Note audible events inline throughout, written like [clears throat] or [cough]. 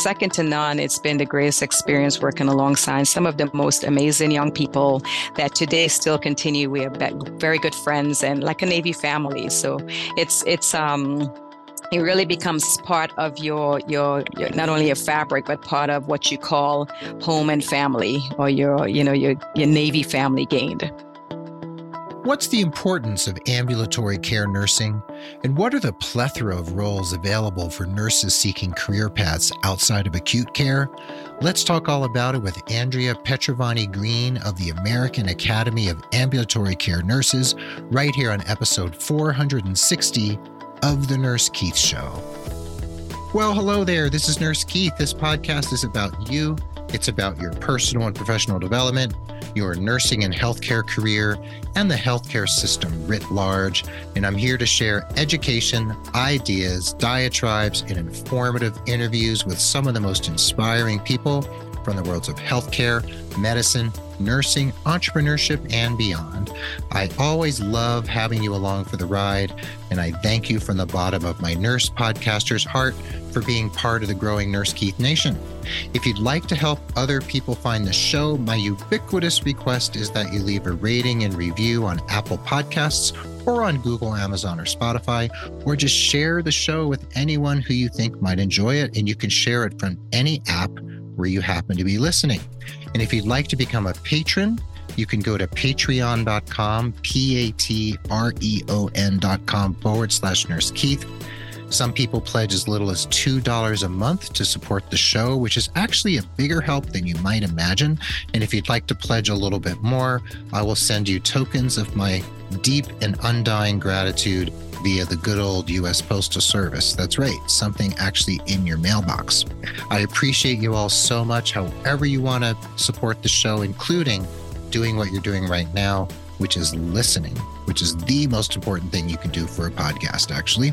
second to none. It's been the greatest experience working alongside some of the most amazing young people that today still continue. We are very good friends and like a Navy family. So it's it's um it really becomes part of your, your, your not only your fabric but part of what you call home and family or your you know your your navy family gained What's the importance of ambulatory care nursing, and what are the plethora of roles available for nurses seeking career paths outside of acute care? Let's talk all about it with Andrea Petrovanie Greene of the American Academy of Ambulatory Care Nurses, right here on episode 460 of The Nurse Keith Show. Well, hello there. This is Nurse Keith. This podcast is about you, it's about your personal and professional development, your nursing and healthcare career, and the healthcare system writ large. And I'm here to share education, ideas, diatribes, and informative interviews with some of the most inspiring people from the worlds of healthcare, medicine, nursing, entrepreneurship, and beyond. I always love having you along for the ride, and I thank you from the bottom of my nurse podcaster's heart for being part of the growing Nurse Keith Nation. If you'd like to help other people find the show, my ubiquitous request is that you leave a rating and review on Apple Podcasts or on Google, Amazon, or Spotify, or just share the show with anyone who you think might enjoy it. And you can share it from any app where you happen to be listening. And if you'd like to become a patron, you can go to patreon.com, P A T R E O N.com forward slash nurse Keith. Some people pledge as little as $2 a month to support the show, which is actually a bigger help than you might imagine. And if you'd like to pledge a little bit more, I will send you tokens of my deep and undying gratitude via the good old US Postal Service. That's right, something actually in your mailbox. I appreciate you all so much, however, you want to support the show, including doing what you're doing right now, which is listening, which is the most important thing you can do for a podcast, actually.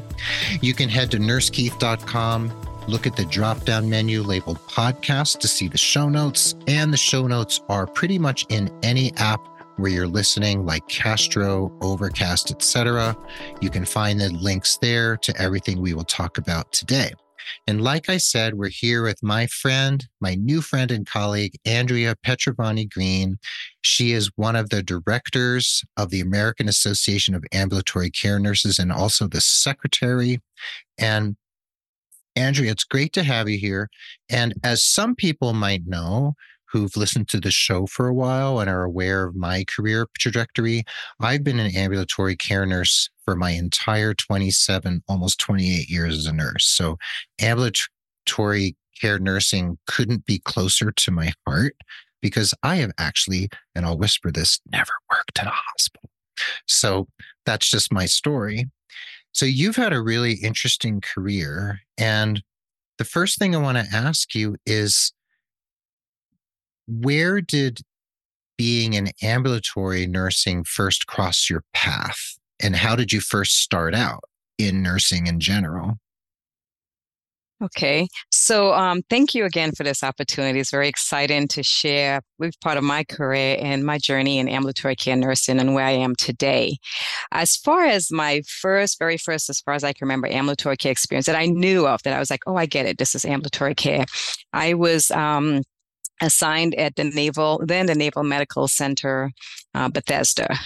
You can head to nursekeith.com. Look at the drop down menu labeled podcast to see the show notes. And the show notes are pretty much in any app where you're listening, like Castro, Overcast, etc. You can find the links there to everything we will talk about today. And like I said, we're here with my friend, my new friend and colleague, Andrea Petrovanie Greene. She is one of the directors of the American Association of Ambulatory Care Nurses and also the secretary. And Andrea, it's great to have you here. And as some people might know, who've listened to the show for a while and are aware of my career trajectory, I've been an ambulatory care nurse for my entire 27, almost 28 years as a nurse. So, ambulatory care nursing couldn't be closer to my heart because I have actually, and I'll whisper this, never worked at a hospital. So, that's just my story. So, you've had a really interesting career. And the first thing I want to ask you is where did being an ambulatory nursing first cross your path? And how did you first start out in nursing in general? Okay. So um, thank you again for this opportunity. It's very exciting to share with part of my career and my journey in ambulatory care nursing and where I am today. As far as my first, very first, as far as I can remember, ambulatory care experience that I knew of, that I was like, oh, I get it. This is ambulatory care. I was um, assigned at the Naval, then the Naval Medical Center, uh, Bethesda.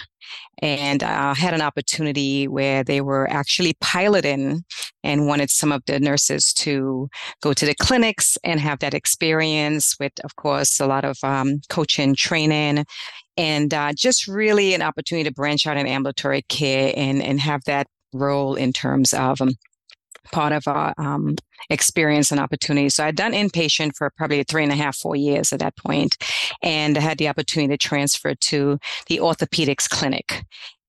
And I uh, had an opportunity where they were actually piloting and wanted some of the nurses to go to the clinics and have that experience with, of course, a lot of um, coaching, training, and uh, just really an opportunity to branch out in ambulatory care and, and have that role in terms of um, part of our um, experience and opportunity. So I'd done inpatient for probably three and a half, four years at that point, and I had the opportunity to transfer to the orthopedics clinic.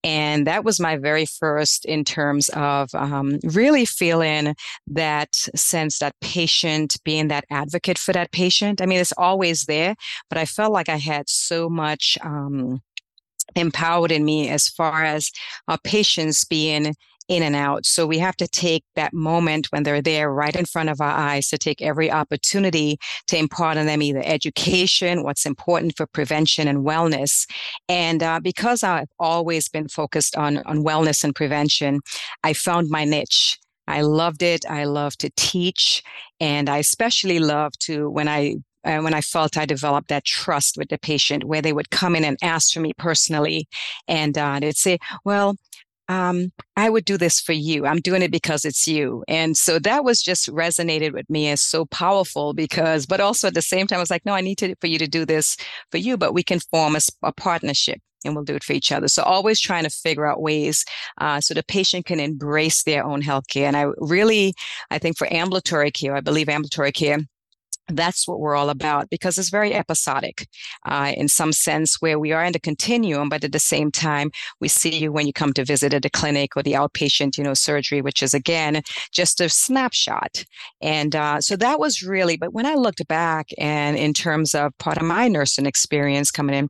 And that was my very first in terms of um, really feeling that sense that patient, being that advocate for that patient. I mean, it's always there, but I felt like I had so much um, empowered in me as far as our patients being in and out. So we have to take that moment when they're there right in front of our eyes to take every opportunity to impart on them either education, what's important for prevention and wellness. And uh, because I've always been focused on, on wellness and prevention, I found my niche I loved it. I love to teach, and I especially love to when I uh, when I felt I developed that trust with the patient, where they would come in and ask for me personally, and uh, they'd say, "Well, um, I would do this for you. I'm doing it because it's you. And so that was just resonated with me as so powerful because, but also at the same time, I was like, no, I need to, for you to do this for you, but we can form a, a partnership and we'll do it for each other. So always trying to figure out ways uh, so the patient can embrace their own healthcare. And I really, I think for ambulatory care, I believe ambulatory care that's what we're all about because it's very episodic uh, in some sense where we are in the continuum but at the same time we see you when you come to visit at the clinic or the outpatient you know surgery which is again just a snapshot. And uh, so that was really but when i looked back and in terms of part of my nursing experience coming in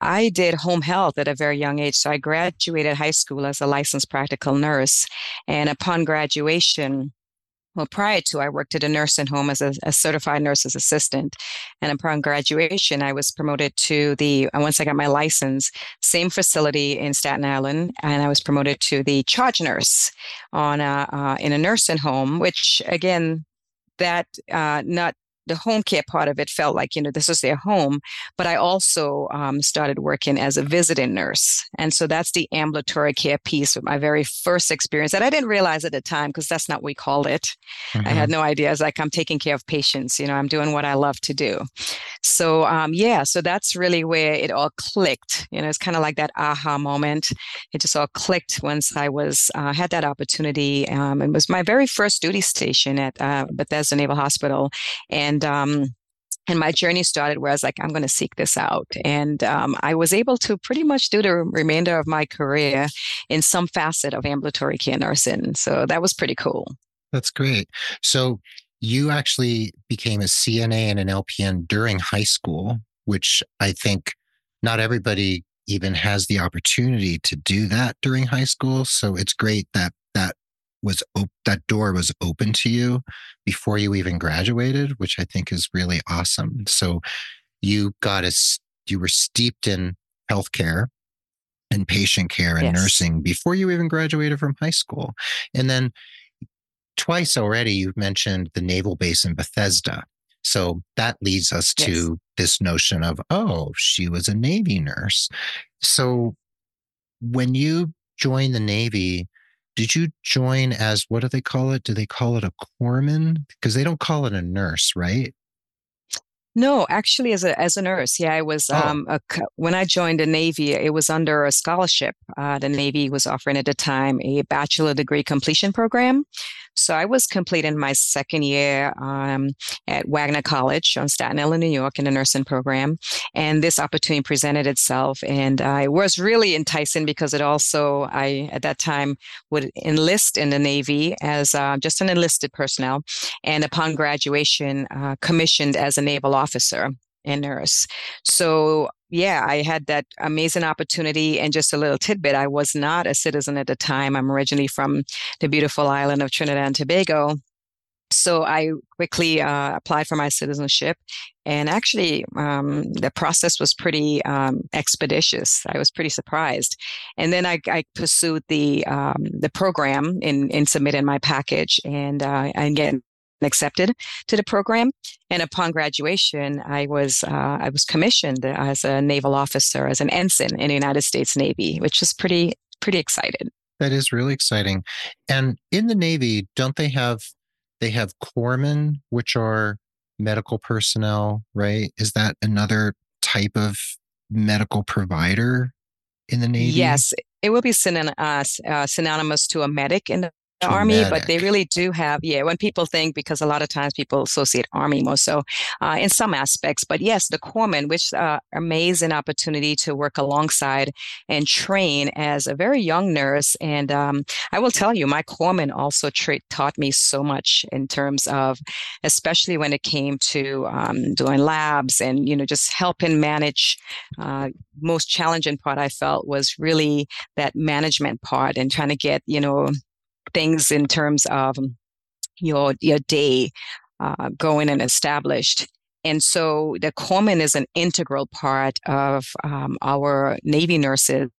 i did home health at a very young age. So i graduated high school as a licensed practical nurse. And upon graduation well, prior to, I worked at a nursing home as a, a, certified nurse's assistant. And upon graduation, I was promoted to the, uh, once I got my license, same facility in Staten Island. And I was promoted to the charge nurse on a, uh, in a nursing home, which again, that uh, not the home care part of it felt like you know this was their home but i also um, started working as a visiting nurse. And so that's the ambulatory care piece my very first experience that i didn't realize at the time because that's not what we called it. Mm-hmm. i had mm-hmm. no idea. It's like i'm taking care of patients you know i'm doing what i love to do. So um, yeah so that's really where it all clicked. You know it's kind of like that aha moment. It just all clicked once i was uh, had that opportunity um, it was my very first duty station at uh, bethesda naval hospital. And and um, and my journey started where I was like, I'm going to seek this out. And um, I was able to pretty much do the remainder of my career in some facet of ambulatory care nursing. So that was pretty cool. That's great. So you actually became a CNA and an LPN during high school, which I think not everybody even has the opportunity to do that during high school. So it's great that that was op- that door was open to you before you even graduated, which I think is really awesome. So you got a you were steeped in healthcare and patient care and yes. nursing before you even graduated from high school. And then twice already you've mentioned the naval base in Bethesda. So that leads us yes. to this notion of, oh, she was a Navy nurse. So when you joined the Navy, did you join as what do they call it? Do they call it a corpsman? Because they don't call it a nurse, right? No, actually, as a as a nurse, yeah, I was. Oh. Um, a, when I joined the Navy, it was under a scholarship. Uh, the Navy was offering at the time a bachelor degree completion program, so I was completing my second year um, at Wagner College on Staten Island, New York, in the nursing program. And this opportunity presented itself. And uh, it was really enticing because it also, I, at that time, would enlist in the Navy as uh, just an enlisted personnel. And upon graduation, uh, commissioned as a naval officer and nurse. So yeah, I had that amazing opportunity. And just a little tidbit I was not a citizen at the time. I'm originally from the beautiful island of Trinidad and Tobago. So I quickly uh, applied for my citizenship, and actually, um, the process was pretty um, expeditious. I was pretty surprised, and then I, I pursued the um, the program in in submitting my package, and uh, again accepted to the program. And upon graduation, I was uh, I was commissioned as a naval officer, as an ensign in the United States Navy, which is pretty pretty excited. That is really exciting. And in the Navy, don't they have they have corpsmen, which are medical personnel, right? Is that another type of medical provider in the Navy? Yes, it will be synony- uh, uh, synonymous to a medic in the army, but they really do have, yeah, when people think, because a lot of times people associate army more so uh, in some aspects, but yes, the corpsman, which uh, amazing opportunity to work alongside and train as a very young nurse. And um, I will tell you, my corpsman also tra- taught me so much in terms of, especially when it came to um, doing labs and, you know, just helping manage. Uh, most challenging part I felt was really that management part and trying to get, you know, things in terms of your your day uh, going and established. And so the corpsman is an integral part of um, our Navy nurses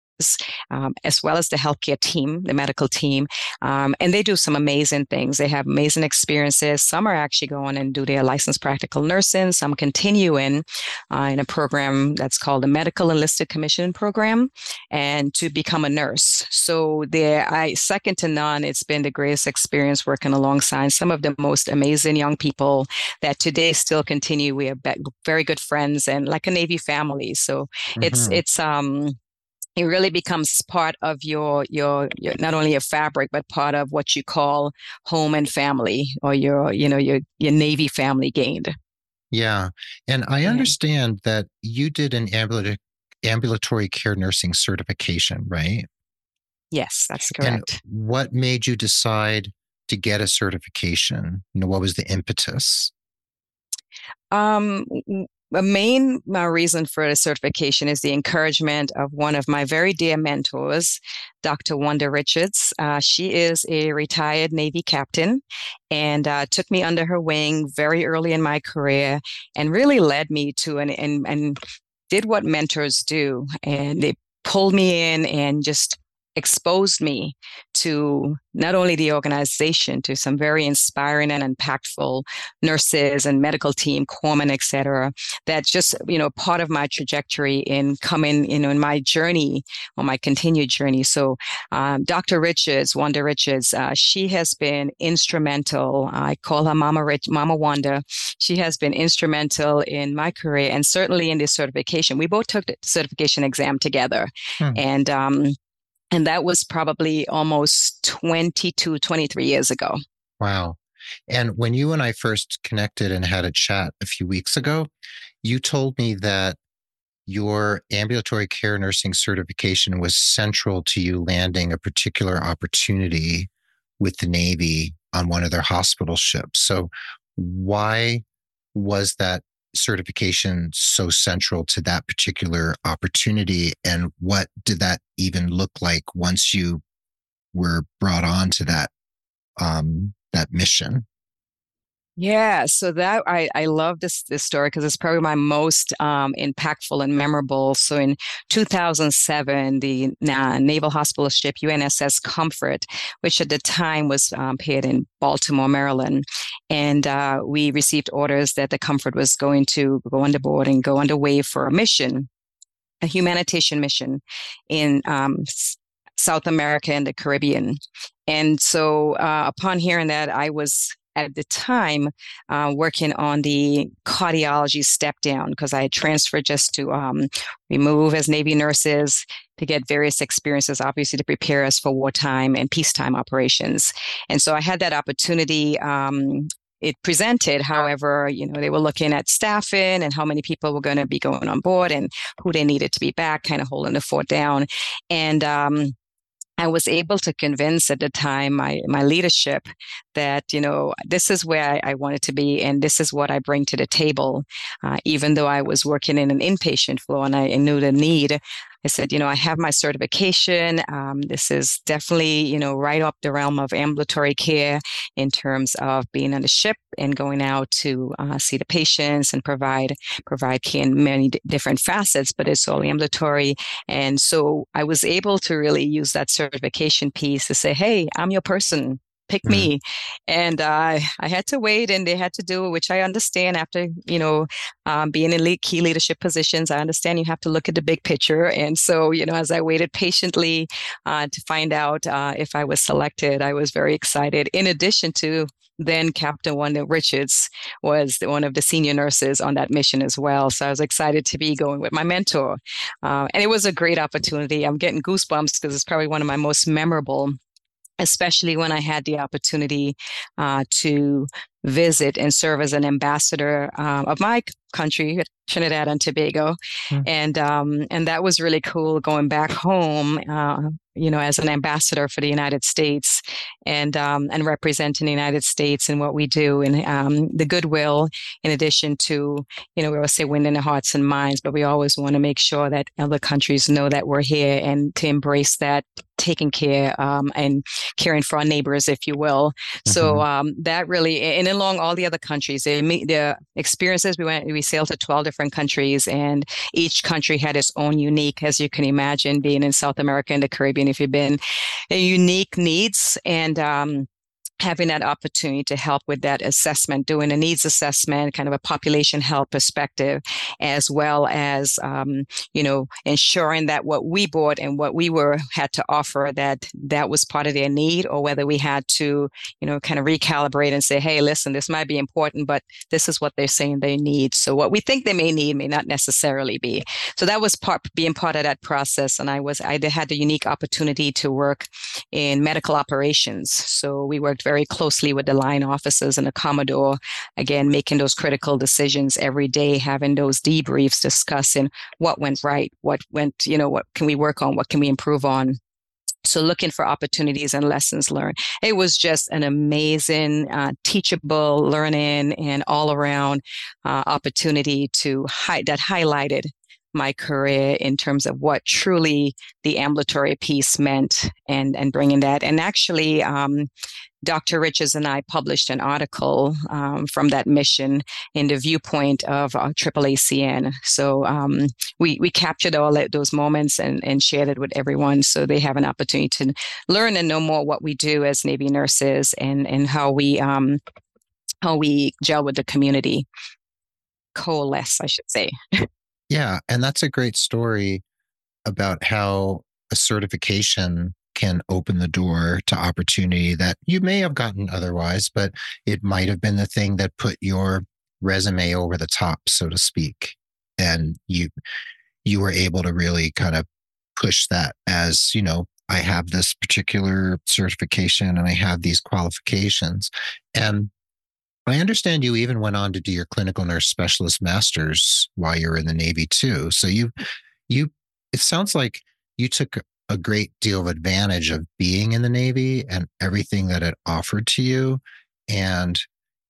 um, as well as the healthcare team, the medical team. Um, and they do some amazing things. They have amazing experiences. Some are actually going and do their licensed practical nursing. Some continue in, uh, in a program that's called the Medical Enlisted Commission Program and to become a nurse. So there, I second to none, it's been the greatest experience working alongside some of the most amazing young people that today still continue. We are very good friends and like a Navy family. So mm-hmm. it's, it's, um, it really becomes part of your, your, your not only your fabric but part of what you call home and family or your you know your your navy family gained. Yeah. And i understand that you did an ambulatory ambulatory care nursing certification right? Yes that's correct. and what made you decide to get a certification? You know what was the impetus? Um, a main uh, reason for the certification is the encouragement of one of my very dear mentors, Dr. Wanda Richards. Uh, she is a retired Navy captain and uh, took me under her wing very early in my career and really led me to an, and, and did what mentors do. And they pulled me in and just exposed me to not only the organization, to some very inspiring and impactful nurses and medical team, corpsmen, et cetera, that's just, you know, part of my trajectory in coming, you know, in my journey or my continued journey. So, um, Dr. Richards, Wanda Richards, uh, she has been instrumental. I call her Mama Rich, Mama Wanda. She has been instrumental in my career and certainly in this certification. We both took the certification exam together. Hmm. And, um, and that was probably almost 22, 23 years ago. Wow. And when you and I first connected and had a chat a few weeks ago, you told me that your ambulatory care nursing certification was central to you landing a particular opportunity with the Navy on one of their hospital ships. So, why was that certification so central to that particular opportunity? And what did that even look like once you were brought on to that um, that mission? Yeah, so that I, I love this this story because it's probably my most um, impactful and memorable. So in 2007, the uh, Naval Hospital ship USNS Comfort, which at the time was um, paired in Baltimore, Maryland, and uh, we received orders that the Comfort was going to go on board and go underway for a mission, a humanitarian mission in um, South America and the Caribbean. And so, uh, upon hearing that, I was at the time uh, working on the cardiology step down because I had transferred just to um, remove as Navy nurses to get various experiences, obviously to prepare us for wartime and peacetime operations. And so I had that opportunity. Um, it presented, however, you know, they were looking at staffing and how many people were going to be going on board and who they needed to be back, kind of holding the fort down. And um, I was able to convince at the time my, my leadership that, you know, this is where I, I wanted to be and this is what I bring to the table. Uh, even though I was working in an inpatient floor and I, I knew the need, I said, you know, I have my certification. Um, this is definitely, you know, right up the realm of ambulatory care in terms of being on the ship and going out to uh, see the patients and provide provide care in many d- different facets. But it's all ambulatory, and so I was able to really use that certification piece to say, hey, I'm your person pick mm-hmm. me and uh, i had to wait and they had to do it which i understand after you know um, being in lead, key leadership positions i understand you have to look at the big picture and so you know as i waited patiently uh, to find out uh, if i was selected i was very excited in addition to then Captain Wanda Richards was one of the senior nurses on that mission as well. So I was excited to be going with my mentor. Uh, and it was a great opportunity. I'm getting goosebumps because it's probably one of my most memorable especially when I had the opportunity uh, to visit and serve as an ambassador uh, of my country, Trinidad and Tobago, mm. and um, and that was really cool. Going back home, uh, you know, as an ambassador for the United States, and um, and representing the United States and what we do, and um, the goodwill. In addition to, you know, we always say winning the hearts and minds, but we always want to make sure that other countries know that we're here and to embrace that taking care um, and caring for our neighbors, if you will. Mm-hmm. So um, that really, and along all the other countries. The, the experiences we went, we sailed to 12 different countries, and each country had its own unique, as you can imagine, being in South America and the Caribbean. If you've been, unique needs and um, having that opportunity to help with that assessment, doing a needs assessment, kind of a population health perspective, as well as um, you know ensuring that what we bought and what we were had to offer that that was part of their need, or whether we had to you know kind of recalibrate and say, hey, listen, this might be important, but this is what they're saying they need. So what we think they may need may not necessarily be. So that was part being part of that process, and I was I had the unique opportunity to work in medical operations. So we worked very closely with the line officers and the Commodore, again, making those critical decisions every day, having those debriefs, discussing what went right, what went, you know, what can we work on, what can we improve on. So looking for opportunities and lessons learned. It was just an amazing, uh, teachable learning and all around uh, opportunity to hi- that highlighted my career in terms of what truly the ambulatory piece meant and, and bringing that. And actually, um, Dr. Riches and I published an article um, from that mission in the viewpoint of uh, AAACN. So um, we, we captured all those moments and, and shared it with everyone so they have an opportunity to learn and know more what we do as Navy nurses and, and how we um, how we gel with the community. Coalesce, I should say. Yeah. And that's a great story about how a certification can open the door to opportunity that you may have gotten otherwise, but it might have been the thing that put your resume over the top, so to speak. And you you were able to really kind of push that as, you know, I have this particular certification and I have these qualifications. And I understand you even went on to do your clinical nurse specialist masters while you were in the Navy too. So you, you, it sounds like you took a great deal of advantage of being in the Navy and everything that it offered to you. And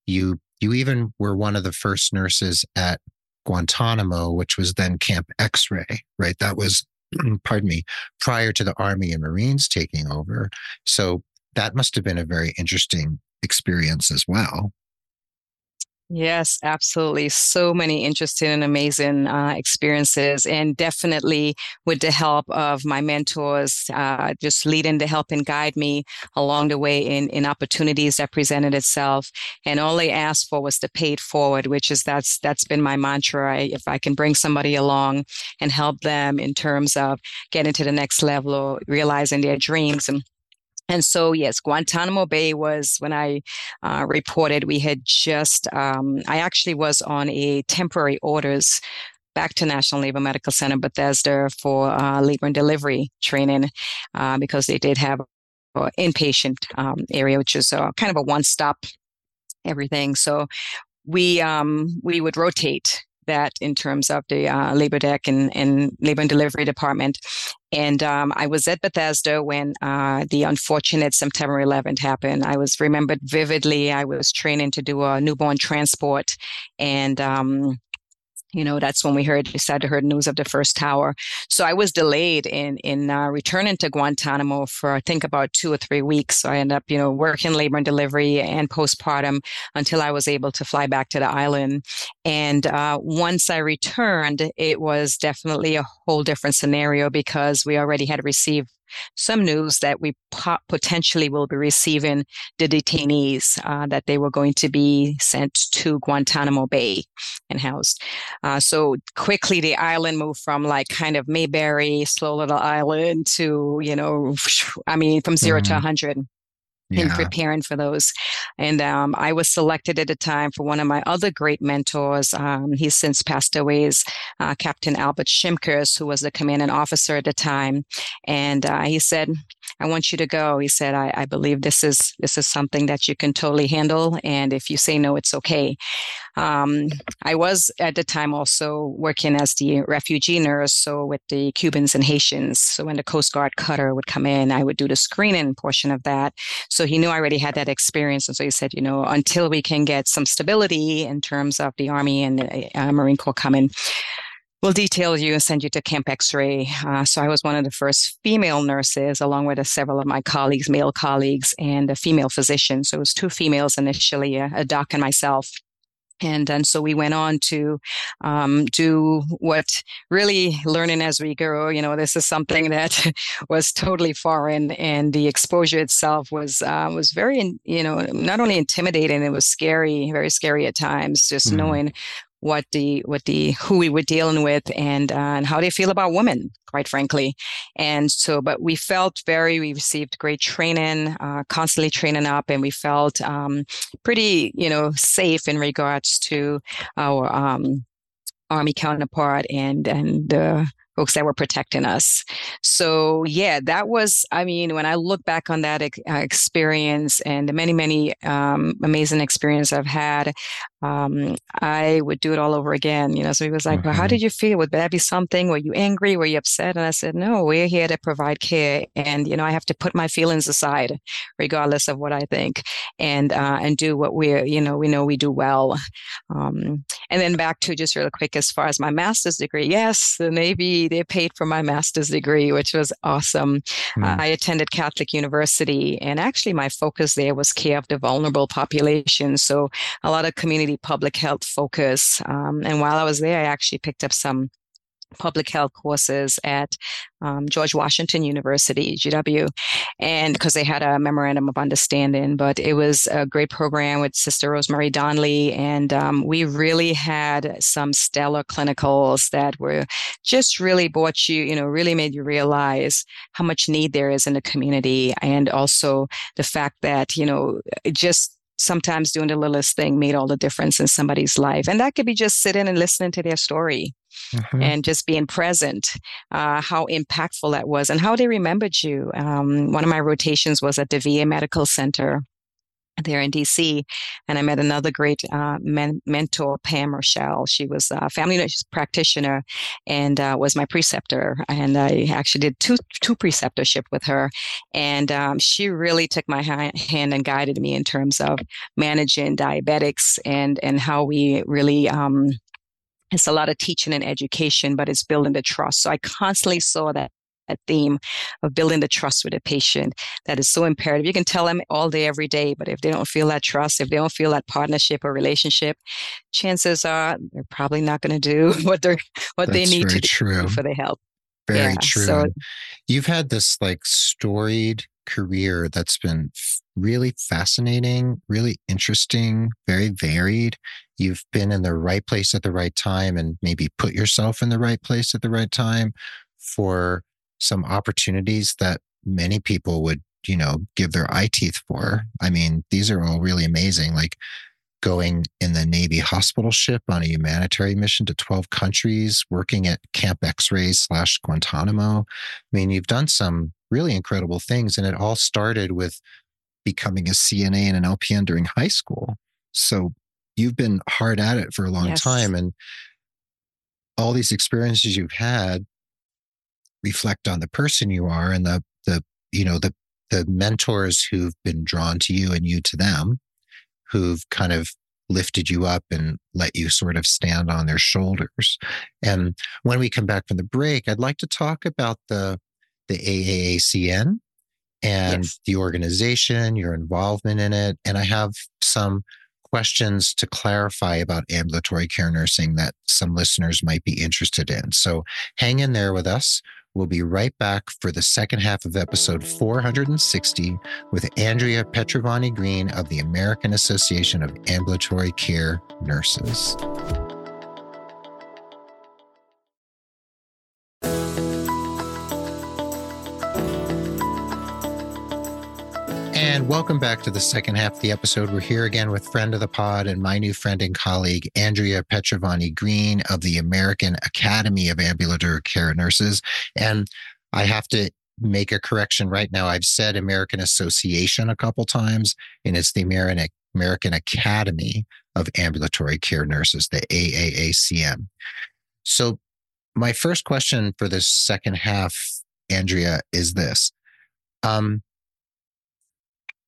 you, you even were one of the first nurses at Guantanamo, which was then Camp X ray, right? That was, [clears throat] pardon me, prior to the Army and Marines taking over. So that must have been a very interesting experience as well. Yes, absolutely. So many interesting and amazing uh, experiences, and definitely with the help of my mentors, uh, just leading to help and guide me along the way in, in opportunities that presented itself. And all they asked for was to pay it forward, which is that's that's been my mantra. I, if I can bring somebody along and help them in terms of getting to the next level or realizing their dreams and and so, yes, Guantanamo Bay was when I uh, reported. We had just, um, I actually was on a temporary orders back to National Naval Medical Center Bethesda for uh, labor and delivery training uh, because they did have an inpatient um, area, which is uh, kind of a one stop everything. So we um, we would rotate that in terms of the uh, labor deck and, and labor and delivery department. And um, I was at Bethesda when uh, the unfortunate September 11th happened. I was remembered vividly. I was training to do a newborn transport, and um, you know that's when we heard decided to heard news of the first tower. So i was delayed in in uh, returning to guantanamo for i think about two or three weeks. So i ended up you know working labor and delivery and postpartum until i was able to fly back to the island. And uh, once i returned it was definitely a whole different scenario because we already had received some news that we po- potentially will be receiving the detainees uh, that they were going to be sent to Guantanamo Bay and housed. Uh, so quickly, the island moved from like kind of Mayberry, slow little island to you know, I mean, from 0 mm-hmm. to 100 yeah. in preparing for those. And um, I was selected at a time for one of my other great mentors. Um, he's since passed away, is uh, Captain Albert Shimkers, who was the commanding officer at the time. And uh, he said, I want you to go. He said, I, I, believe this is this is something that you can totally handle. And if you say no, it's okay. Um, I was at the time also working as the refugee nurse, so with the Cubans and Haitians. So when the Coast Guard cutter would come in, I would do the screening portion of that. So he knew I already had that experience. And so he said, you know, until we can get some stability in terms of the Army and the uh, Marine Corps coming, will detail you and send you to Camp X-Ray. Uh, so I was one of the first female nurses, along with several of my colleagues, male colleagues, and a female physician. So it was two females initially, a, a doc and myself. And and so we went on to um, do what really learning as we go. You know, this is something that [laughs] was totally foreign, and the exposure itself was uh, was very, you know, not only intimidating, it was scary, very scary at times. Just mm. knowing what the what the who we were dealing with and uh, and how they feel about women quite frankly and so but we felt very we received great training uh, constantly training up and we felt um, pretty you know safe in regards to our um, army counterpart and and uh, folks that were protecting us. So yeah, that was, I mean, when I look back on that uh, experience and the many, many um, amazing experiences I've had, um, I would do it all over again. You know, so he was like, mm-hmm. well, how mm-hmm. did you feel? Would that be something? Were you angry? Were you upset? And I said, no, we're here to provide care. And, you know, I have to put my feelings aside, regardless of what I think and, uh, and do what we're, you know, we know we do well. Um, and then back to just real quick, as far as my master's degree, yes, the Navy, they paid for my master's degree, which was awesome. Mm. Uh, I attended Catholic University and actually my focus there was care of the vulnerable population. So a lot of community public health focus. Um, and while I was there, I actually picked up some public health courses at um, George Washington University, GW, and because they had a memorandum of understanding. But it was a great program with Sister Rosemary Donley, and um, we really had some stellar clinicals that were just really brought you, you know, really made you realize how much need there is in the community, and also the fact that you know just sometimes doing the littlest thing made all the difference in somebody's life. And that could be just sitting and listening to their story mm-hmm. and just being present, uh, how impactful that was and how they remembered you. Um, one of my rotations was at the VA Medical Center there in DC. And I met another great uh, men- mentor, Pam Rochelle. She was a family nurse practitioner and uh, was my preceptor. And I actually did two, two preceptorship with her. And um, she really took my hand and guided me in terms of managing diabetics and, and how we really, um, it's a lot of teaching and education, but it's building the trust. So I constantly saw that a theme of building the trust with a patient that is so imperative. You can tell them all day, every day, but if they don't feel that trust, if they don't feel that partnership or relationship, chances are they're probably not going to do [laughs] what they're what That's they need to true. do for their health. Very yeah, true. So, you've had this like storied career that's been really fascinating, really interesting, very varied. You've been in the right place at the right time and maybe put yourself in the right place at the right time for some opportunities that many people would, you know, give their eye teeth for. I mean, these are all really amazing. Like going in the Navy hospital ship on a humanitarian mission to 12 countries, working at Camp X ray slash Guantanamo. I mean, you've done some really incredible things. And it all started with becoming a CNA and an LPN during high school. So you've been hard at it for a long yes. time. And all these experiences you've had reflect on the person you are and the the you know the the mentors who've been drawn to you and you to them who've kind of lifted you up and let you sort of stand on their shoulders. And when we come back from the break i'd like to talk about the the AAACN and yes. the organization your involvement in it and i have some questions to clarify about ambulatory care nursing that some listeners might be interested in. So hang in there with us We'll be right back for the second half of episode 460 with Andrea Petrovanie Greene of the American Association of Ambulatory Care Nurses. Welcome back to the second half of the episode. We're here again with friend of the pod and my new friend and colleague, Andrea Petrovanie Greene of the American Academy of Ambulatory Care Nurses. And I have to make a correction right now. I've said American Association a couple times, and it's the American, American Academy of Ambulatory Care Nurses, the AAACN. So, my first question for this second half, Andrea, is this. Um,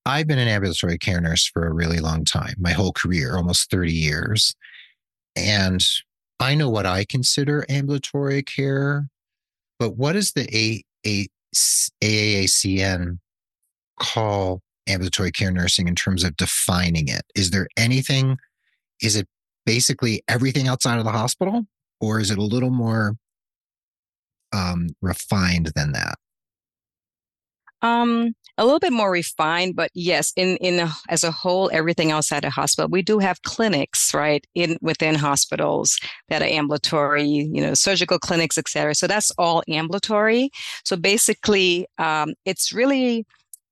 I've been an ambulatory care nurse for a really long time, my whole career, almost 30 years. And I know what I consider ambulatory care, but what does the A- A- AAACN call ambulatory care nursing in terms of defining it? Is there anything? Is it basically everything outside of the hospital, or is it a little more um, refined than that? Um, a little bit more refined, but yes, in in a, as a whole, everything outside the hospital. We do have clinics, right, in within hospitals that are ambulatory, you know, surgical clinics, et cetera. So that's all ambulatory. So basically, um, it's really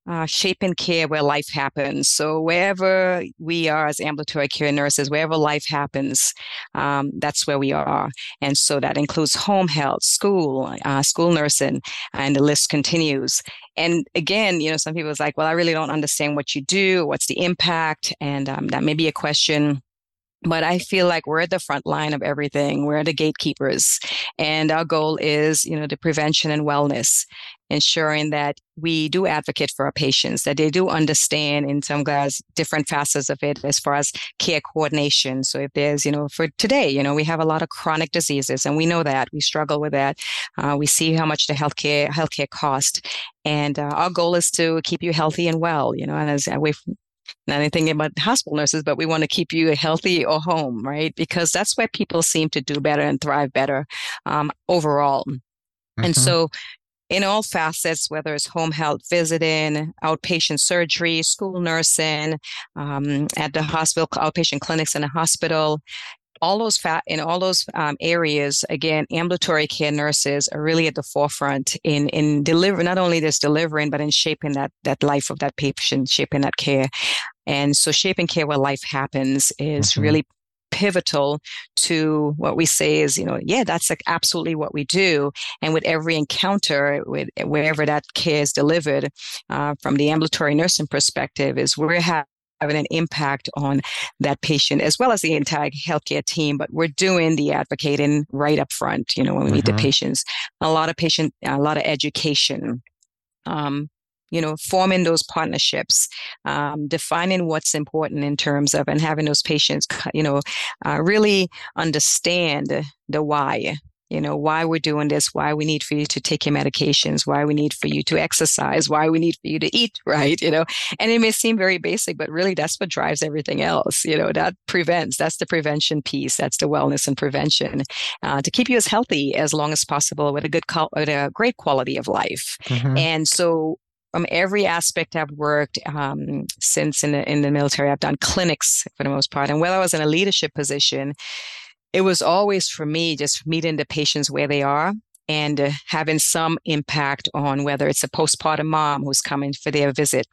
uh, shape and care where life happens. So wherever we are as ambulatory care nurses, wherever life happens, um, that's where we are. And so that includes home health, school, uh, school nursing, and the list continues. And again, you know, some people is like, well, I really don't understand what you do. What's the impact? And um, that may be a question but I feel like we're at the front line of everything. We're the gatekeepers. And our goal is, you know, the prevention and wellness, ensuring that we do advocate for our patients, that they do understand in some guys different facets of it as far as care coordination. So if there's, you know, for today, you know, we have a lot of chronic diseases and we know that we struggle with that. Uh, we see how much the healthcare, healthcare cost. And uh, our goal is to keep you healthy and well, you know, and as we've not anything about hospital nurses, but we want to keep you healthy or home, right? Because that's where people seem to do better and thrive better um, overall. Mm-hmm. And so, in all facets, whether it's home health visiting, outpatient surgery, school nursing, um, at the hospital, outpatient clinics in the hospital, all those fat in all those um, areas again ambulatory care nurses are really at the forefront in in deliver not only just delivering but in shaping that that life of that patient shaping that care and so shaping care where life happens is mm-hmm. really pivotal to what we say is, you know, yeah, that's like absolutely what we do. And with every encounter, with wherever that care is delivered, uh, from the ambulatory nursing perspective, is we're having having an impact on that patient as well as the entire healthcare team. But we're doing the advocating right up front, you know, when we mm-hmm. meet the patients. A lot of patient, a lot of education. Um, you know, forming those partnerships, um, defining what's important in terms of, and having those patients, you know, uh, really understand the why you know why we're doing this why we need for you to take your medications why we need for you to exercise why we need for you to eat [laughs] right you know and it may seem very basic but really that's what drives everything else you know that prevents that's the prevention piece that's the wellness and prevention uh, to keep you as healthy as long as possible with a good with a great quality of life mm-hmm. and so from every aspect I've worked um, since in the in the military. I've done clinics for the most part, and while I was in a leadership position, it was always for me just meeting the patients where they are and uh, having some impact on whether it's a postpartum mom who's coming for their visit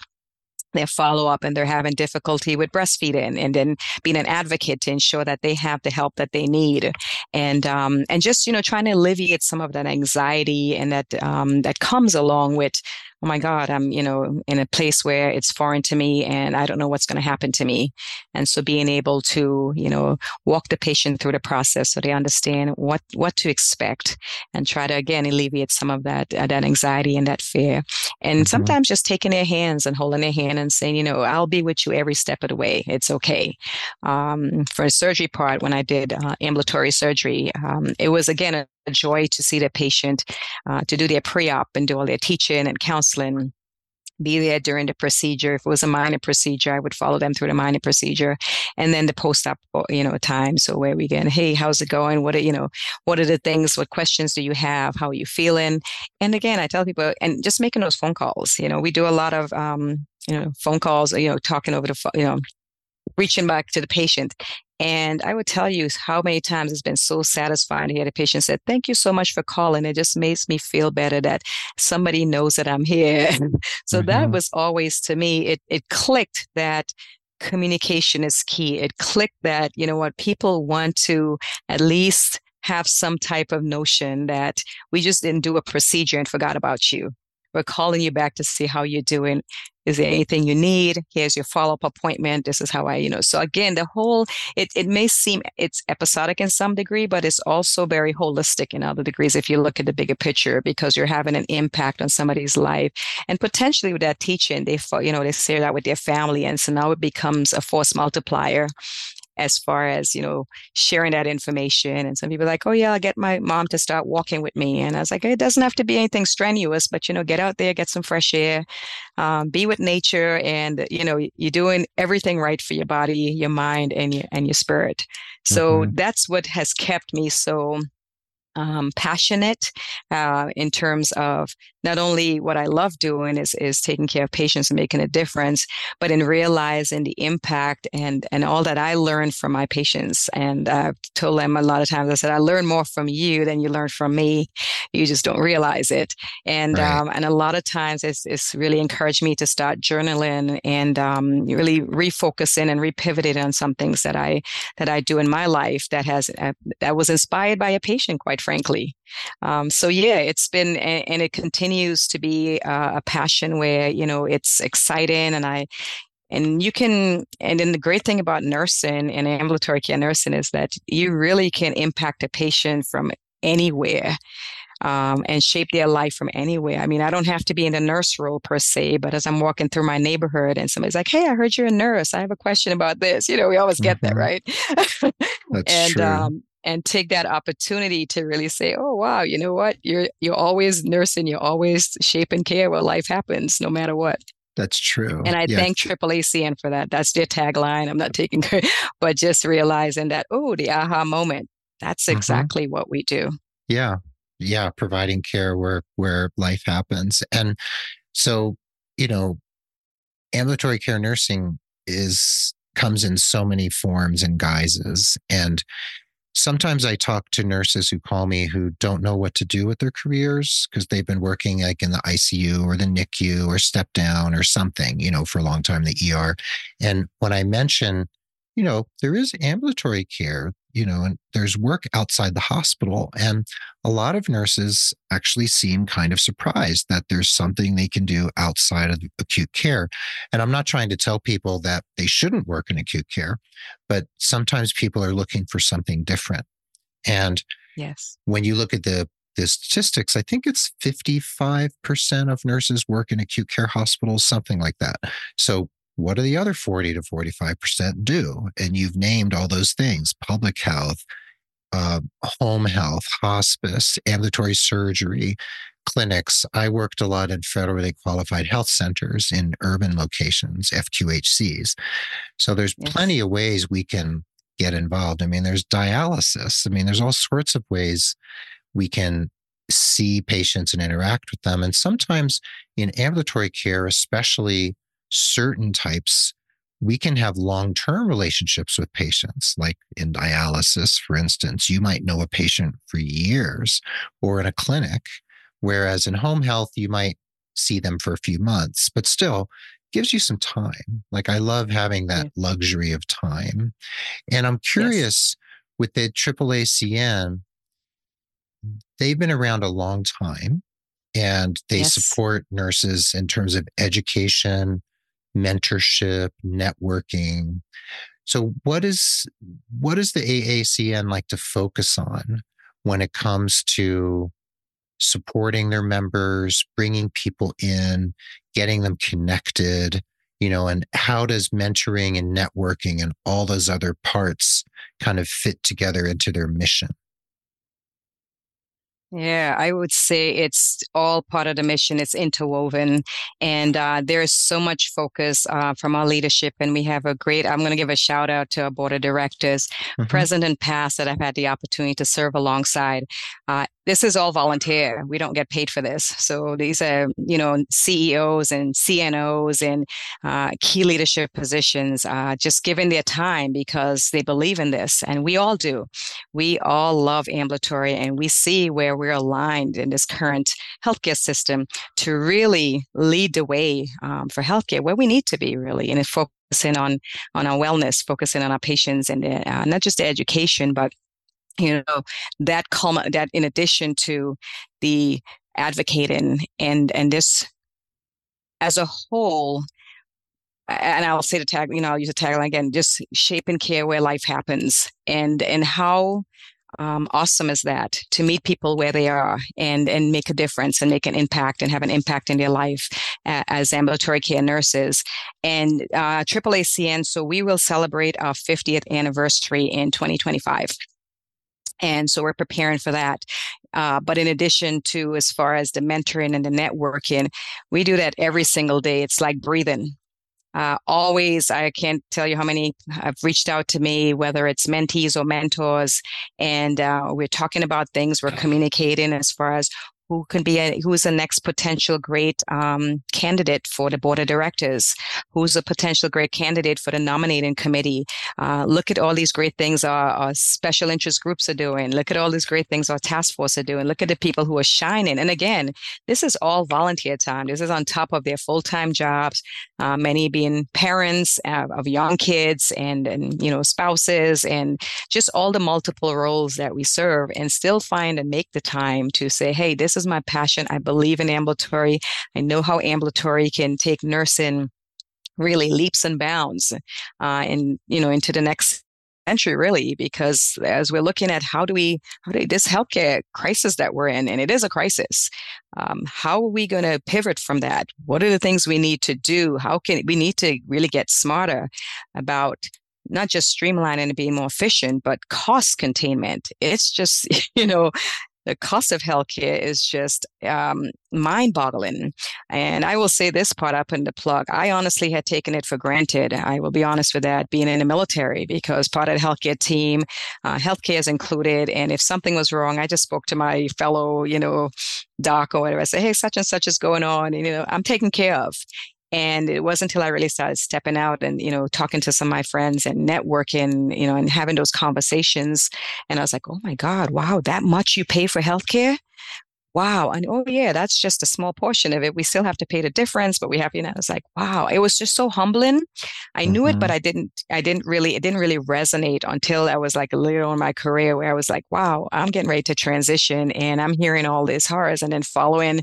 their follow up and they're having difficulty with breastfeeding and then being an advocate to ensure that they have the help that they need and um, and just you know trying to alleviate some of that anxiety and that um, that comes along with oh my God, I'm, you know, in a place where it's foreign to me and I don't know what's going to happen to me. And so being able to, you know, walk the patient through the process so they understand what, what to expect and try to again alleviate some of that, uh, that anxiety and that fear. And mm-hmm. sometimes just taking their hands and holding their hand and saying, you know, I'll be with you every step of the way. It's okay. Um, for a surgery part, when I did uh, ambulatory surgery, um, it was again a a joy to see the patient, uh, to do their pre-op and do all their teaching and counseling be there during the procedure. If it was a minor procedure, I would follow them through the minor procedure, and then the post-op, you know, time. So where we get, hey, how's it going? What are you know, what are the things? What questions do you have? How are you feeling? And again, I tell people, and just making those phone calls. You know, we do a lot of, um, you know, phone calls. You know, talking over the, phone, you know, reaching back to the patient and I would tell you how many times it's been so satisfying to hear the patient say, Thank you so much for calling. It just makes me feel better that somebody knows that I'm here. [laughs] so mm-hmm. that was always to me, it, it clicked that communication is key. It clicked that, you know what, people want to at least have some type of notion that we just didn't do a procedure and forgot about you. We're calling you back to see how you're doing. Is there anything you need? Here's your follow-up appointment. This is how I, you know. So again, the whole it it may seem it's episodic in some degree, but it's also very holistic in other degrees if you look at the bigger picture because you're having an impact on somebody's life. And potentially with that teaching, they you know, they share that with their family. And so now it becomes a force multiplier as far as, you know, sharing that information. And some people are like, oh, yeah, I'll get my mom to start walking with me. And I was like, it doesn't have to be anything strenuous, but, you know, get out there, get some fresh air, um, be with nature. And, you know, you're doing everything right for your body, your mind, and your, and your spirit. So mm-hmm. that's what has kept me so um, passionate uh, in terms of not only what I love doing is is taking care of patients and making a difference, but in realizing the impact and and all that I learned from my patients. And I've told them a lot of times I said I learn more from you than you learn from me. You just don't realize it. And right. um, and a lot of times it's it's really encouraged me to start journaling and um, really refocusing and repivoting on some things that I that I do in my life that has uh, that was inspired by a patient, quite frankly. Um, so yeah, it's been and, it continues to be uh, a passion where you know it's exciting and I and you can and then the great thing about nursing and ambulatory care nursing is that you really can impact a patient from anywhere um, and shape their life from anywhere. I mean, I don't have to be in the nurse role per se, but as I'm walking through my neighborhood and somebody's like, "Hey, I heard you're a nurse. I have a question about this." You know, we always get mm-hmm. that, right? [laughs] That's and true. Um, and take that opportunity to really say, "Oh, wow, you know what? You're you're always nursing. You're always shaping care where life happens, no matter what." That's true. And I yeah. thank AAACN for that. That's their tagline. I'm not taking credit, [laughs] but just realizing that, oh, the aha moment. That's mm-hmm. exactly mm-hmm. what we do. Yeah. Yeah. Providing care where where life happens. And so, you know, ambulatory care nursing is comes in so many forms and guises. And sometimes I talk to nurses who call me who don't know what to do with their careers because they've been working like in the ICU or the NICU or step down or something, you know, for a long time, the ER. And when I mention, you know, there is ambulatory care, you know, and there's work outside the hospital. And a lot of nurses actually seem kind of surprised that there's something they can do outside of acute care. And I'm not trying to tell people that they shouldn't work in acute care, but sometimes people are looking for something different. And yes, when you look at the the statistics, I think it's 55% of nurses work in acute care hospitals, something like that. So what do the other 40 to 45% do? And you've named all those things public health, uh, home health, hospice, ambulatory surgery, clinics. I worked a lot in federally qualified health centers in urban locations, FQHCs. So there's yes. plenty of ways we can get involved. I mean, there's dialysis. I mean, there's all sorts of ways we can see patients and interact with them. And sometimes in ambulatory care, especially certain types, we can have long term relationships with patients. Like in dialysis, for instance, you might know a patient for years or in a clinic, whereas in home health, you might see them for a few months, but still gives you some time. Like I love having that luxury of time. And I'm curious yes. with the AAACN, they've been around a long time and they yes. support nurses in terms of education, mentorship, networking. So what is what does the AACN like to focus on when it comes to supporting their members, bringing people in, getting them connected, you know, and how does mentoring and networking and all those other parts kind of fit together into their mission? Yeah, I would say it's all part of the mission. It's interwoven, and uh, there is so much focus uh, from our leadership. And we have a great. I'm going to give a shout out to our board of directors, mm-hmm. present and past, that I've had the opportunity to serve alongside. Uh, this is all volunteer. We don't get paid for this. So these are, you know, CEOs and CNOs and uh, key leadership positions, uh, just giving their time because they believe in this, and we all do. We all love ambulatory, and we see where we're aligned in this current healthcare system to really lead the way um, for healthcare where we need to be really, and focusing on on our wellness, focusing on our patients, and uh, not just the education, but you know that culm- that in addition to the advocating and and this as a whole and I'll say the tag, you know, I'll use the tagline again, just shape and care where life happens and and how um, awesome is that to meet people where they are and and make a difference and make an impact and have an impact in their life as ambulatory care nurses and uh, AAACN. So we will celebrate our 50th anniversary in 2025. And so we're preparing for that. Uh, but in addition to as far as the mentoring and the networking, we do that every single day. It's like breathing. Uh, always, I can't tell you how many have reached out to me, whether it's mentees or mentors, and uh, we're talking about things. We're communicating as far as who can be a, who's the next potential great um, candidate for the board of directors who's a potential great candidate for the nominating committee. Uh, look at all these great things our, our, special interest groups are doing. Look at all these great things our task force are doing. Look at the people who are shining. And again this is all volunteer time. This is on top of their full-time jobs uh, many being parents uh, of young kids and and you know spouses and just all the multiple roles that we serve and still find and make the time to say hey this is is my passion. I believe in ambulatory. I know how ambulatory can take nursing really leaps and bounds uh, and you know into the next century really because as we're looking at how do we how do this healthcare crisis that we're in and it is a crisis um, how are we going to pivot from that what are the things we need to do how can we need to really get smarter about not just streamlining and being more efficient, but cost containment. It's just, [laughs] you know, the cost of healthcare is just um, mind boggling. And I will say this part up in the plug. I honestly had taken it for granted. I will be honest with that, being in the military, because part of the healthcare team, uh, healthcare is included. And if something was wrong, I just spoke to my fellow, you know, doc or whatever. I say, hey, such and such is going on. And, you know, I'm taken care of. And it wasn't until I really started stepping out and, you know, talking to some of my friends and networking, you know, and having those conversations. And I was like, oh my God, wow, that much you pay for healthcare? Wow. And oh yeah, that's just a small portion of it. We still have to pay the difference, but we have, you know, it's like, wow, it was just so humbling. I knew mm-hmm. it, but I didn't, I didn't really, it didn't really resonate until I was like a little in my career where I was like, wow, I'm getting ready to transition and I'm hearing all these horrors and then following,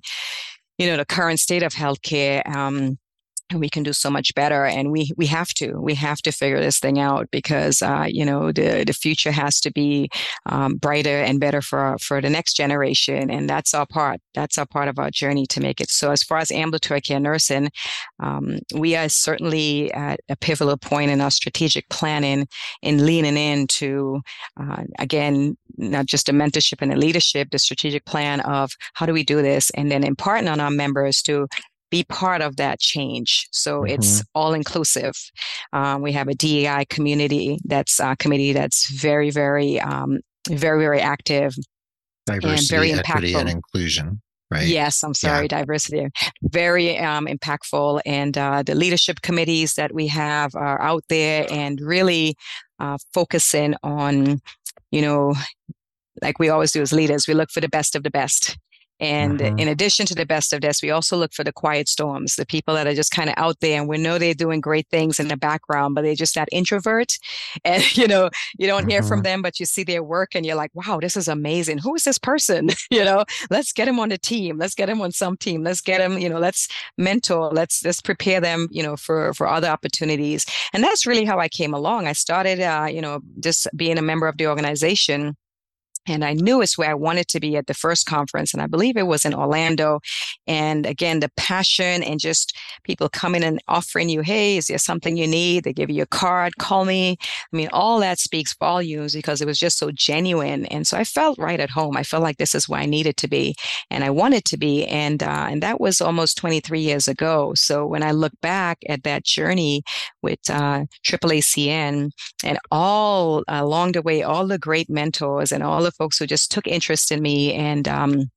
you know, the current state of healthcare. Um, we can do so much better and we we have to we have to figure this thing out because uh, you know the the future has to be um, brighter and better for for the next generation and that's our part that's our part of our journey to make it. So as far as ambulatory care nursing um, we are certainly at a pivotal point in our strategic planning in leaning into uh, again not just a mentorship and a leadership the strategic plan of how do we do this and then imparting on our members to be part of that change. So mm-hmm. it's all inclusive. Um, we have a DEI community that's a committee that's very, very, um, very, very active. Diversity, and very impactful. equity, and inclusion. Right. Yes, I'm sorry, yeah. diversity. Very um, impactful. And uh, the leadership committees that we have are out there and really uh, focusing on, you know, like we always do as leaders, we look for the best of the best. And mm-hmm. in addition to the best of this, we also look for the quiet storms, the people that are just kind of out there and we know they're doing great things in the background, but they're just that introvert. [laughs] And, you know, you don't mm-hmm. hear from mm-hmm. them, but you see their work and you're like, wow, this is amazing. Who is this person? [laughs] you know, let's get him on the team. Let's get him on some team. Let's get him, you know, let's mentor. Let's, let's prepare them, you know, for, for other opportunities. And that's really how I came along. I started, uh, you know, just being a member of the organization and I knew it's where I wanted to be at the first conference. And I believe it was in Orlando. And again, the passion and just people coming and offering you, hey, is there something you need? They give you a card, call me. I mean, all that speaks volumes because it was just so genuine. And so I felt right at home. I felt like this is where I needed to be and I wanted to be. And, uh, and that was almost 23 years ago. So when I look back at that journey with uh, AAACN and all along the way, all the great mentors and all the folks who just took interest in me and um,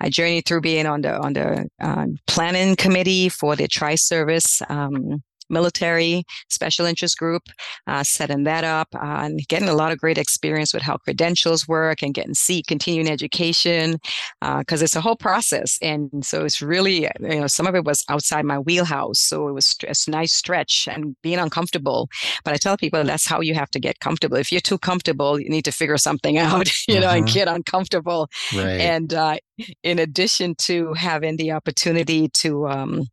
I journeyed through being on the on the uh, planning committee for the tri service um, military special interest group, uh, setting that up uh, and getting a lot of great experience with how credentials work and getting C continuing education because uh, it's a whole process. And so it's really, you know, some of it was outside my wheelhouse. So it was a nice stretch and being uncomfortable. But I tell people that's how you have to get comfortable. If you're too comfortable, you need to figure something [laughs] out, you know, and mm-hmm. get uncomfortable. Right. And uh, in addition to having the opportunity to, um,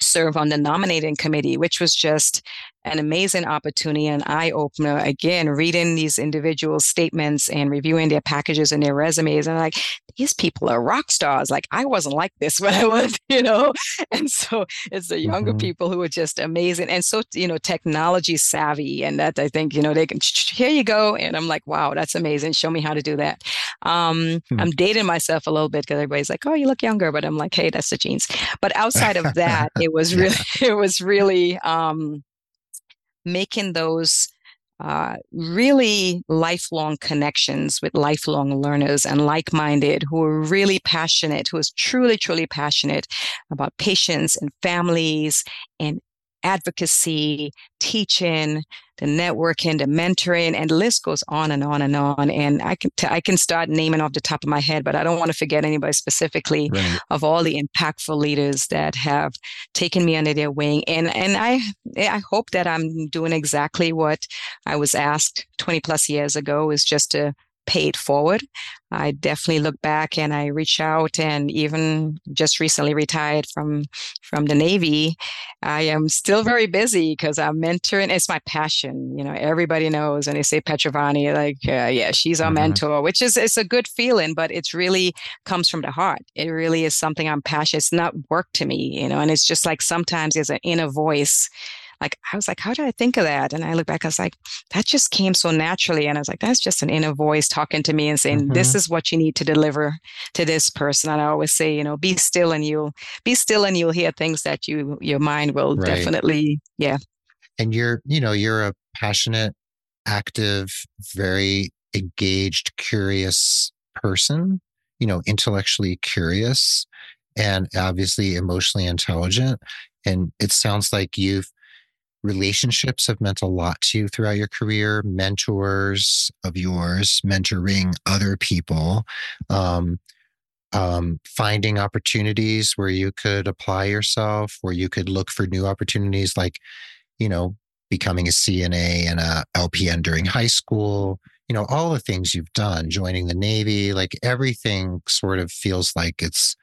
serve on the nominating committee, which was just an amazing opportunity, an eye opener. Again, reading these individual statements and reviewing their packages and their resumes, and like these people are rock stars. Like I wasn't like this [laughs] when I was, you know. And so it's the younger mm-hmm. people who are just amazing and so you know technology savvy, and that I think you know they can here you go, and I'm like, wow, that's amazing. Show me how to do that. Um, mm-hmm. I'm dating myself a little bit because everybody's like, oh, you look younger, but I'm like, hey, that's the genes. But outside of that, [laughs] it was really, [laughs] it was really. Um, making those uh, really lifelong connections with lifelong learners and like-minded who are really passionate, who is truly, truly passionate about patients and families and advocacy, teaching, the networking, the mentoring, and the list goes on and on and on. And I can t- I can start naming off the top of my head, but I don't want to forget anybody specifically right. of all the impactful leaders that have taken me under their wing. And and I eh, I hope that I'm doing exactly what I was asked 20 plus years ago is just to pay it forward. I definitely look back and I reach out and even just recently retired from from the Navy. I am still very busy because I'm mentoring. It's my passion. You know, everybody knows and they say Petrovanie, like, uh, yeah, she's our mm-hmm. mentor, which is it's a good feeling, but it's really comes from the heart. It really is something I'm passionate. It's not work to me, you know, and it's just like sometimes there's an inner voice like I was like, how did I think of that? And I look back, I was like, that just came so naturally. And I was like, that's just an inner voice talking to me and saying, mm-hmm. this is what you need to deliver to this person. And I always say, you know, be still and you'll be still and you'll hear things that you your mind will right. definitely, yeah. And you're, you know, you're a passionate, active, very engaged, curious person, you know, intellectually curious and obviously emotionally intelligent. And it sounds like you've relationships have meant a lot to you throughout your career, mentors of yours, mentoring other people, um, um, finding opportunities where you could apply yourself, where you could look for new opportunities, like, you know, becoming a CNA and a LPN during high school, you know, all the things you've done, joining the Navy, like everything sort of feels like it's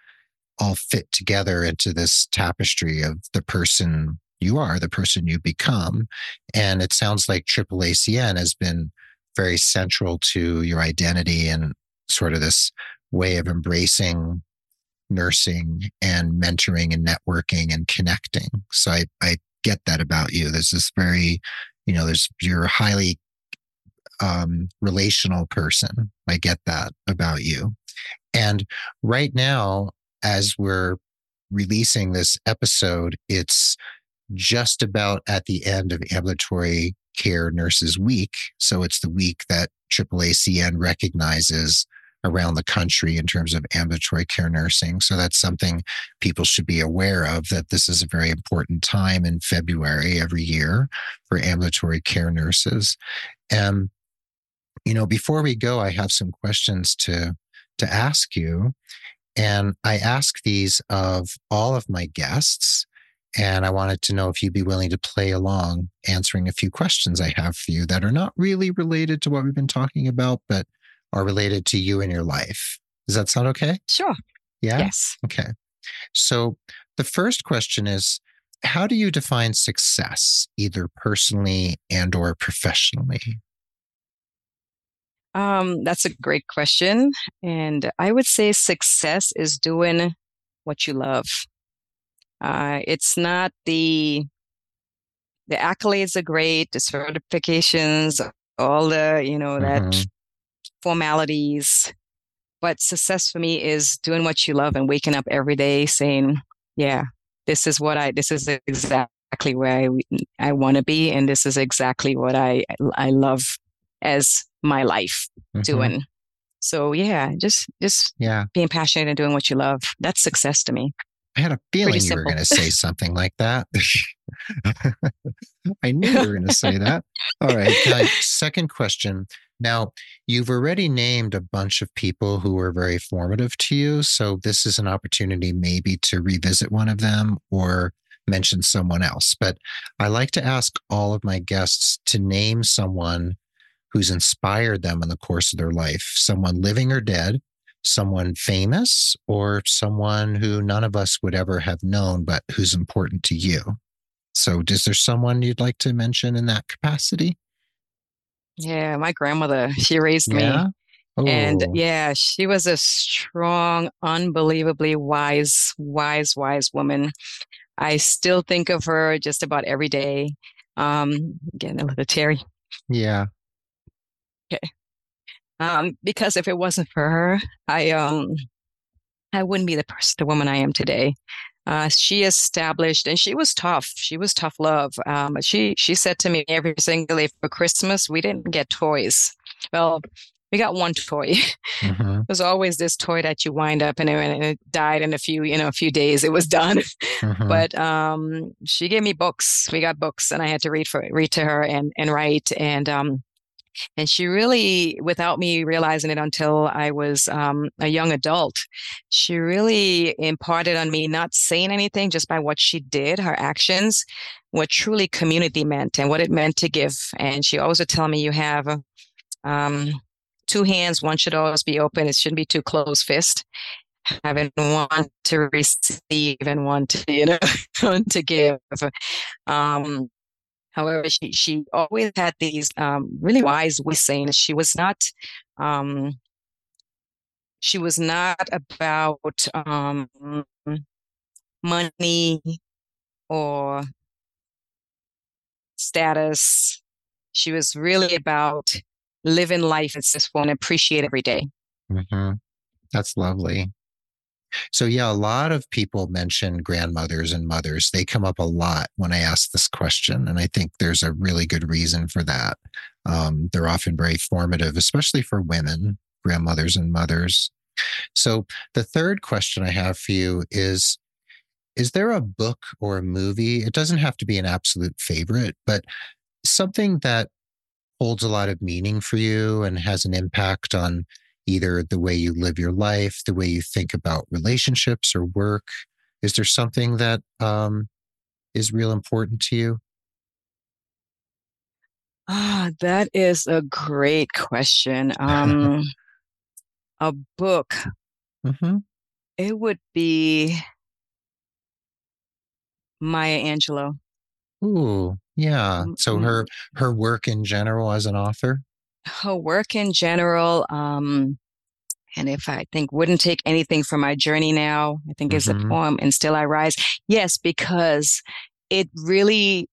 all fit together into this tapestry of the person you are, the person you become. And it sounds like AAACN has been very central to your identity and sort of this way of embracing nursing and mentoring and networking and connecting. So I, I get that about you. There's this very, you know, there's you're a highly um, relational person. I get that about you. And right now, as we're releasing this episode, it's just about at the end of Ambulatory Care Nurses Week. So it's the week that AAACN recognizes around the country in terms of ambulatory care nursing. So that's something people should be aware of that this is a very important time in February every year for ambulatory care nurses. And you know, before we go, I have some questions to to ask you. And I ask these of all of my guests. And I wanted to know if you'd be willing to play along answering a few questions I have for you that are not really related to what we've been talking about, but are related to you and your life. Does that sound okay? Sure. Yeah. Yes. Okay. So the first question is how do you define success either personally and or professionally? Um, that's a great question. And I would say success is doing what you love. Uh, it's not the the accolades are great, the certifications, all the you know mm-hmm. that formalities. But success for me is doing what you love and waking up every day saying, "Yeah, this is what I. This is exactly where I I want to be, and this is exactly what I I love as my life mm-hmm. doing." So yeah, just just yeah, being passionate and doing what you love. That's success to me. I had a feeling you were going to say something like that. [laughs] I knew you were going to say that. All right. Now, uh, [laughs] second question. Now, you've already named a bunch of people who were very formative to you. So, this is an opportunity maybe to revisit one of them or mention someone else. But I like to ask all of my guests to name someone who's inspired them in the course of their life, someone living or dead someone famous or someone who none of us would ever have known, but who's important to you. So, is there someone you'd like to mention in that capacity? Yeah, my grandmother, [laughs] she raised yeah? me. And yeah, she was a strong, unbelievably wise, wise, wise woman. I still think of her just about every day. Um, again, a little Terry. Yeah. Okay. Um, because if it wasn't for her, I um, I wouldn't be the person, the woman I am today. Uh, she established, and she was tough. She was tough love. Um, she she said to me every single day for Christmas, we didn't get toys. Well, we got one toy. Mm-hmm. There's always this toy that you wind up and it, and it, died in a few, you know, a few days. It was done. [laughs] Mm-hmm. But um, she gave me books. We got books, and I had to read for read to her and and write. And um, and she really, without me realizing it until I was um, a young adult, she really imparted on me not saying anything just by what she did, her actions, what truly community meant and what it meant to give. And she always would tell me, you have um, two hands, one should always be open. It shouldn't be too closed fist. Having one to receive and one to, [laughs] you know, [laughs] one to give. Um, However, she, she always had these um, really wise ways saying she was not um, she was not about um, money or status. She was really about living life and just want to appreciate every day. Mm-hmm. That's lovely. So, yeah, a lot of people mention grandmothers and mothers. They come up a lot when I ask this question. And I think there's a really good reason for that. Um, they're often very formative, especially for women, grandmothers and mothers. So, the third question I have for you is Is there a book or a movie? It doesn't have to be an absolute favorite, but something that holds a lot of meaning for you and has an impact on either the way you live your life, the way you think about relationships or work? Is there something that um, is real important to you? Ah, that is a great question. [laughs] Um, a book. Mm-hmm. It would be Maya Angelou. Ooh, yeah. So mm-hmm. her her work in general as an author work in general, um, and if I think wouldn't take anything from my journey now, I think mm-hmm. is a poem, and still I rise. Yes, because it really,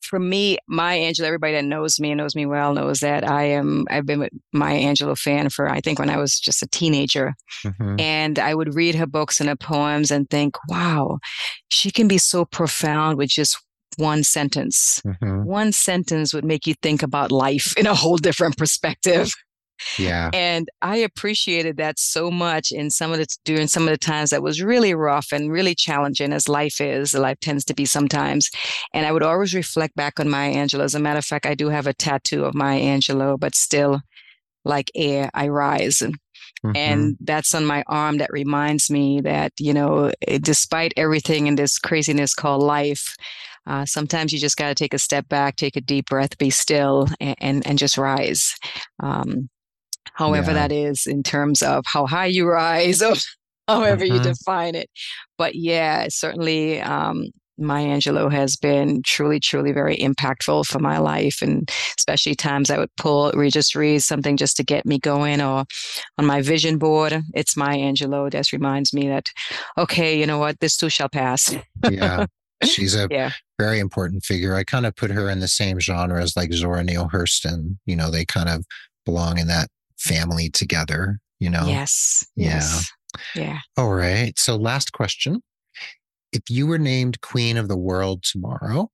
for me, Maya Angelou, everybody that knows me and knows me well knows that I am, I've been with Maya Angelou fan for, I think when I was just a teenager. Mm-hmm. And I would read her books and her poems and think, wow, she can be so profound with just one sentence. Mm-hmm. One sentence would make you think about life in a whole different perspective. Yeah. And I appreciated that so much in some of the during some of the times that was really rough and really challenging as life is. Life tends to be sometimes. And I would always reflect back on Maya Angelou. As a matter of fact, I do have a tattoo of Maya Angelou, but still like air, I rise. Mm-hmm. And that's on my arm that reminds me that, you know, despite everything in this craziness called life, uh, sometimes you just got to take a step back, take a deep breath, be still, and and, and just rise. Um, however, yeah. that is in terms of how high you rise, [laughs] or however you mm-hmm. define it. But yeah, certainly. Um, Maya Angelou has been truly, truly very impactful for my life. And especially times I would pull, read something just to get me going or on my vision board, it's Maya Angelou that reminds me that, okay, you know what, this too shall pass. yeah. She's a yeah. very important figure. I kind of put her in the same genre as like Zora Neale Hurston. You know, they kind of belong in that family together, you know? Yes. Yeah. Yes. Yeah. All right. So, last question. If you were named queen of the world tomorrow,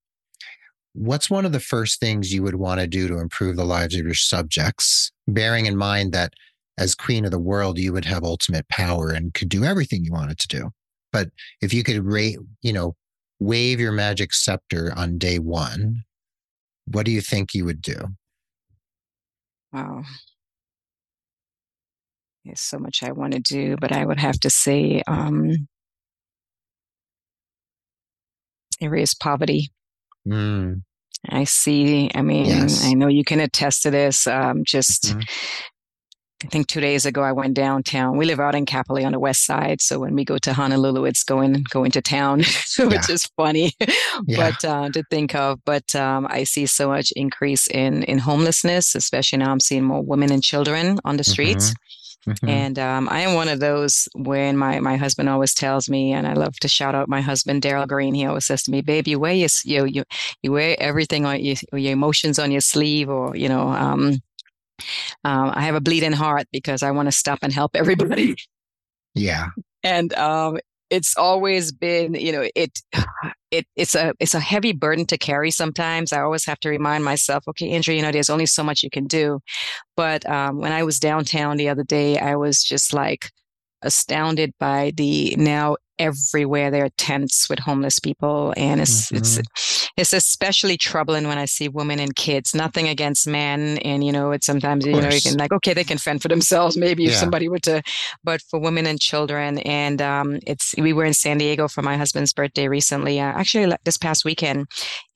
what's one of the first things you would want to do to improve the lives of your subjects, bearing in mind that as queen of the world, you would have ultimate power and could do everything you wanted to do? But if you could rate, you know, wave your magic scepter on day one, what do you think you would do? Wow. There's so much I want to do, but I would have to say um, erase poverty. Mm. I see, I mean, yes. I know you can attest to this. Um, just mm-hmm. I think two days ago I went downtown. We live out in Kapolei on the west side, so when we go to Honolulu, it's going going to town, [laughs] which yeah. is funny. [laughs] Yeah. But uh, to think of, but um, I see so much increase in in homelessness, especially now. I'm seeing more women and children on the streets. Mm-hmm. Mm-hmm. And um, I am one of those when my, my husband always tells me, and I love to shout out my husband, Daryl Greene. He always says to me, babe, you wear your, you, you, you wear everything on your, your emotions on your sleeve or, you know, um, um, I have a bleeding heart because I want to stop and help everybody. [laughs] Yeah. And um, it's always been, you know, it it it's a it's a heavy burden to carry sometimes. I always have to remind myself, okay, Andrea, you know, there's only so much you can do. But um, when I was downtown the other day, I was just like astounded by the now everywhere there are tents with homeless people and it's mm-hmm. it's it's especially troubling when i see women and kids nothing against men and you know it's sometimes you know you can like okay they can fend for themselves [laughs] maybe yeah. if somebody were to but for women and children and um it's we were in san diego for my husband's birthday recently uh, actually this past weekend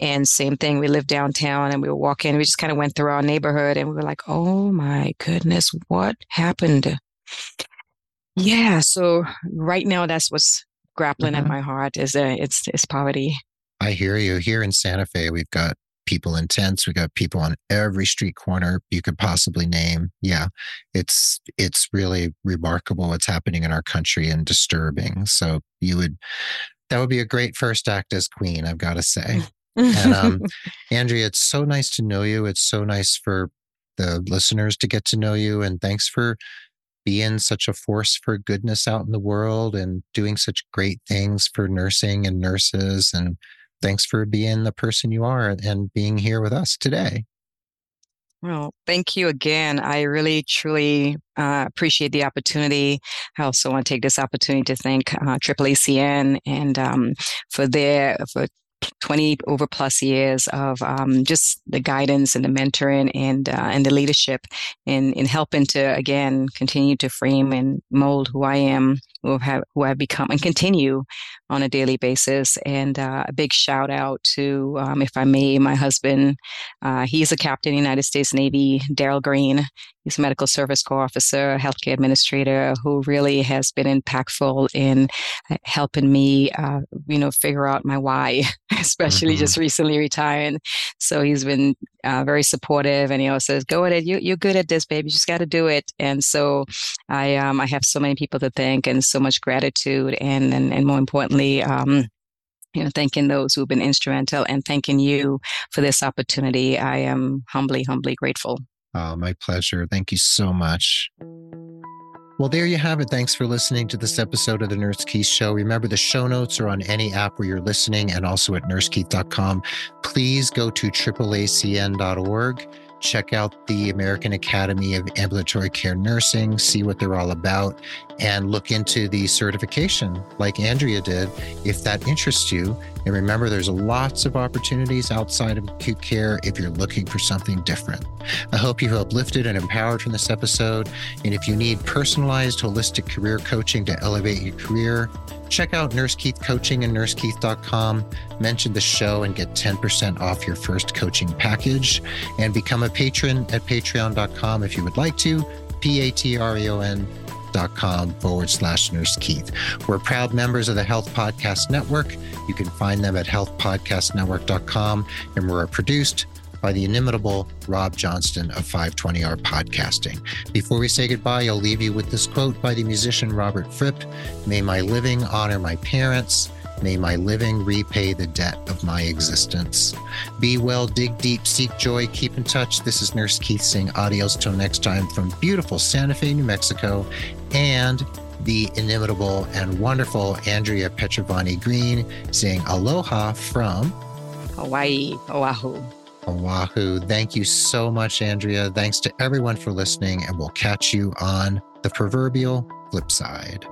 and same thing we lived downtown and we were walking we just kind of went through our neighborhood and we were like oh my goodness what happened yeah so right now that's what's grappling mm-hmm. at my heart is uh, it's it's poverty. I hear you. Here in Santa Fe, we've got people in tents. We've got people on every street corner you could possibly name. Yeah, it's it's really remarkable what's happening in our country and disturbing. So you would that would be a great first act as queen. I've got to say. and um, [laughs] Andrea, it's so nice to know you. It's so nice for the listeners to get to know you, and thanks for being such a force for goodness out in the world and doing such great things for nursing and nurses. And thanks for being the person you are and being here with us today. Well, thank you again. I really, truly uh, appreciate the opportunity. I also want to take this opportunity to thank uh, AAACN and um, for their for 20 over plus years of um, just the guidance and the mentoring and uh, and the leadership in in helping to again continue to frame and mold who I am, who have who I've become, and continue on a daily basis. And uh, a big shout out to, um, if I may, my husband. Uh, he's a captain, in the United States Navy, Daryl Greene. He's a medical service corps officer, healthcare administrator who really has been impactful in uh, helping me, uh, you know, figure out my why, [laughs] especially mm-hmm. just recently retiring. So he's been uh, very supportive, and he always says, "Go at it. You, you're good at this, baby. You just got to do it." And so I, um, I have so many people to thank, and so much gratitude, and and, and more importantly. Um, you know, thanking those who've been instrumental and thanking you for this opportunity. I am humbly, humbly grateful. Oh, my pleasure. Thank you so much. Well, there you have it. Thanks for listening to this episode of the Nurse Keith Show. Remember, the show notes are on any app where you're listening and also at nursekeith.com. Please go to AAACN.org check out the American Academy of Ambulatory Care Nursing, see what they're all about, and look into the certification like Andrea did if that interests you. And remember, there's lots of opportunities outside of acute care if you're looking for something different. I hope you've uplifted and empowered from this episode. And if you need personalized, holistic career coaching to elevate your career, check out Nurse Keith Coaching and nursekeith.com. Mention the show and get 10% off your first coaching package. And become a patron at patreon.com if you would like to. P A T R E O N dot com forward slash nurse Keith. We're proud members of the Health Podcast Network. You can find them at healthpodcastnetwork.com. And we're produced by the inimitable Rob Johnston of 520R Podcasting. Before we say goodbye, I'll leave you with this quote by the musician Robert Fripp May my living honor my parents. May my living repay the debt of my existence. Be well, dig deep, seek joy, keep in touch. This is Nurse Keith saying adios till next time from beautiful Santa Fe, New Mexico, and the inimitable and wonderful Andrea Petrovanie Greene saying aloha from Hawaii, Oahu. Oahu. Thank you so much, Andrea. Thanks to everyone for listening, and we'll catch you on the proverbial flip side.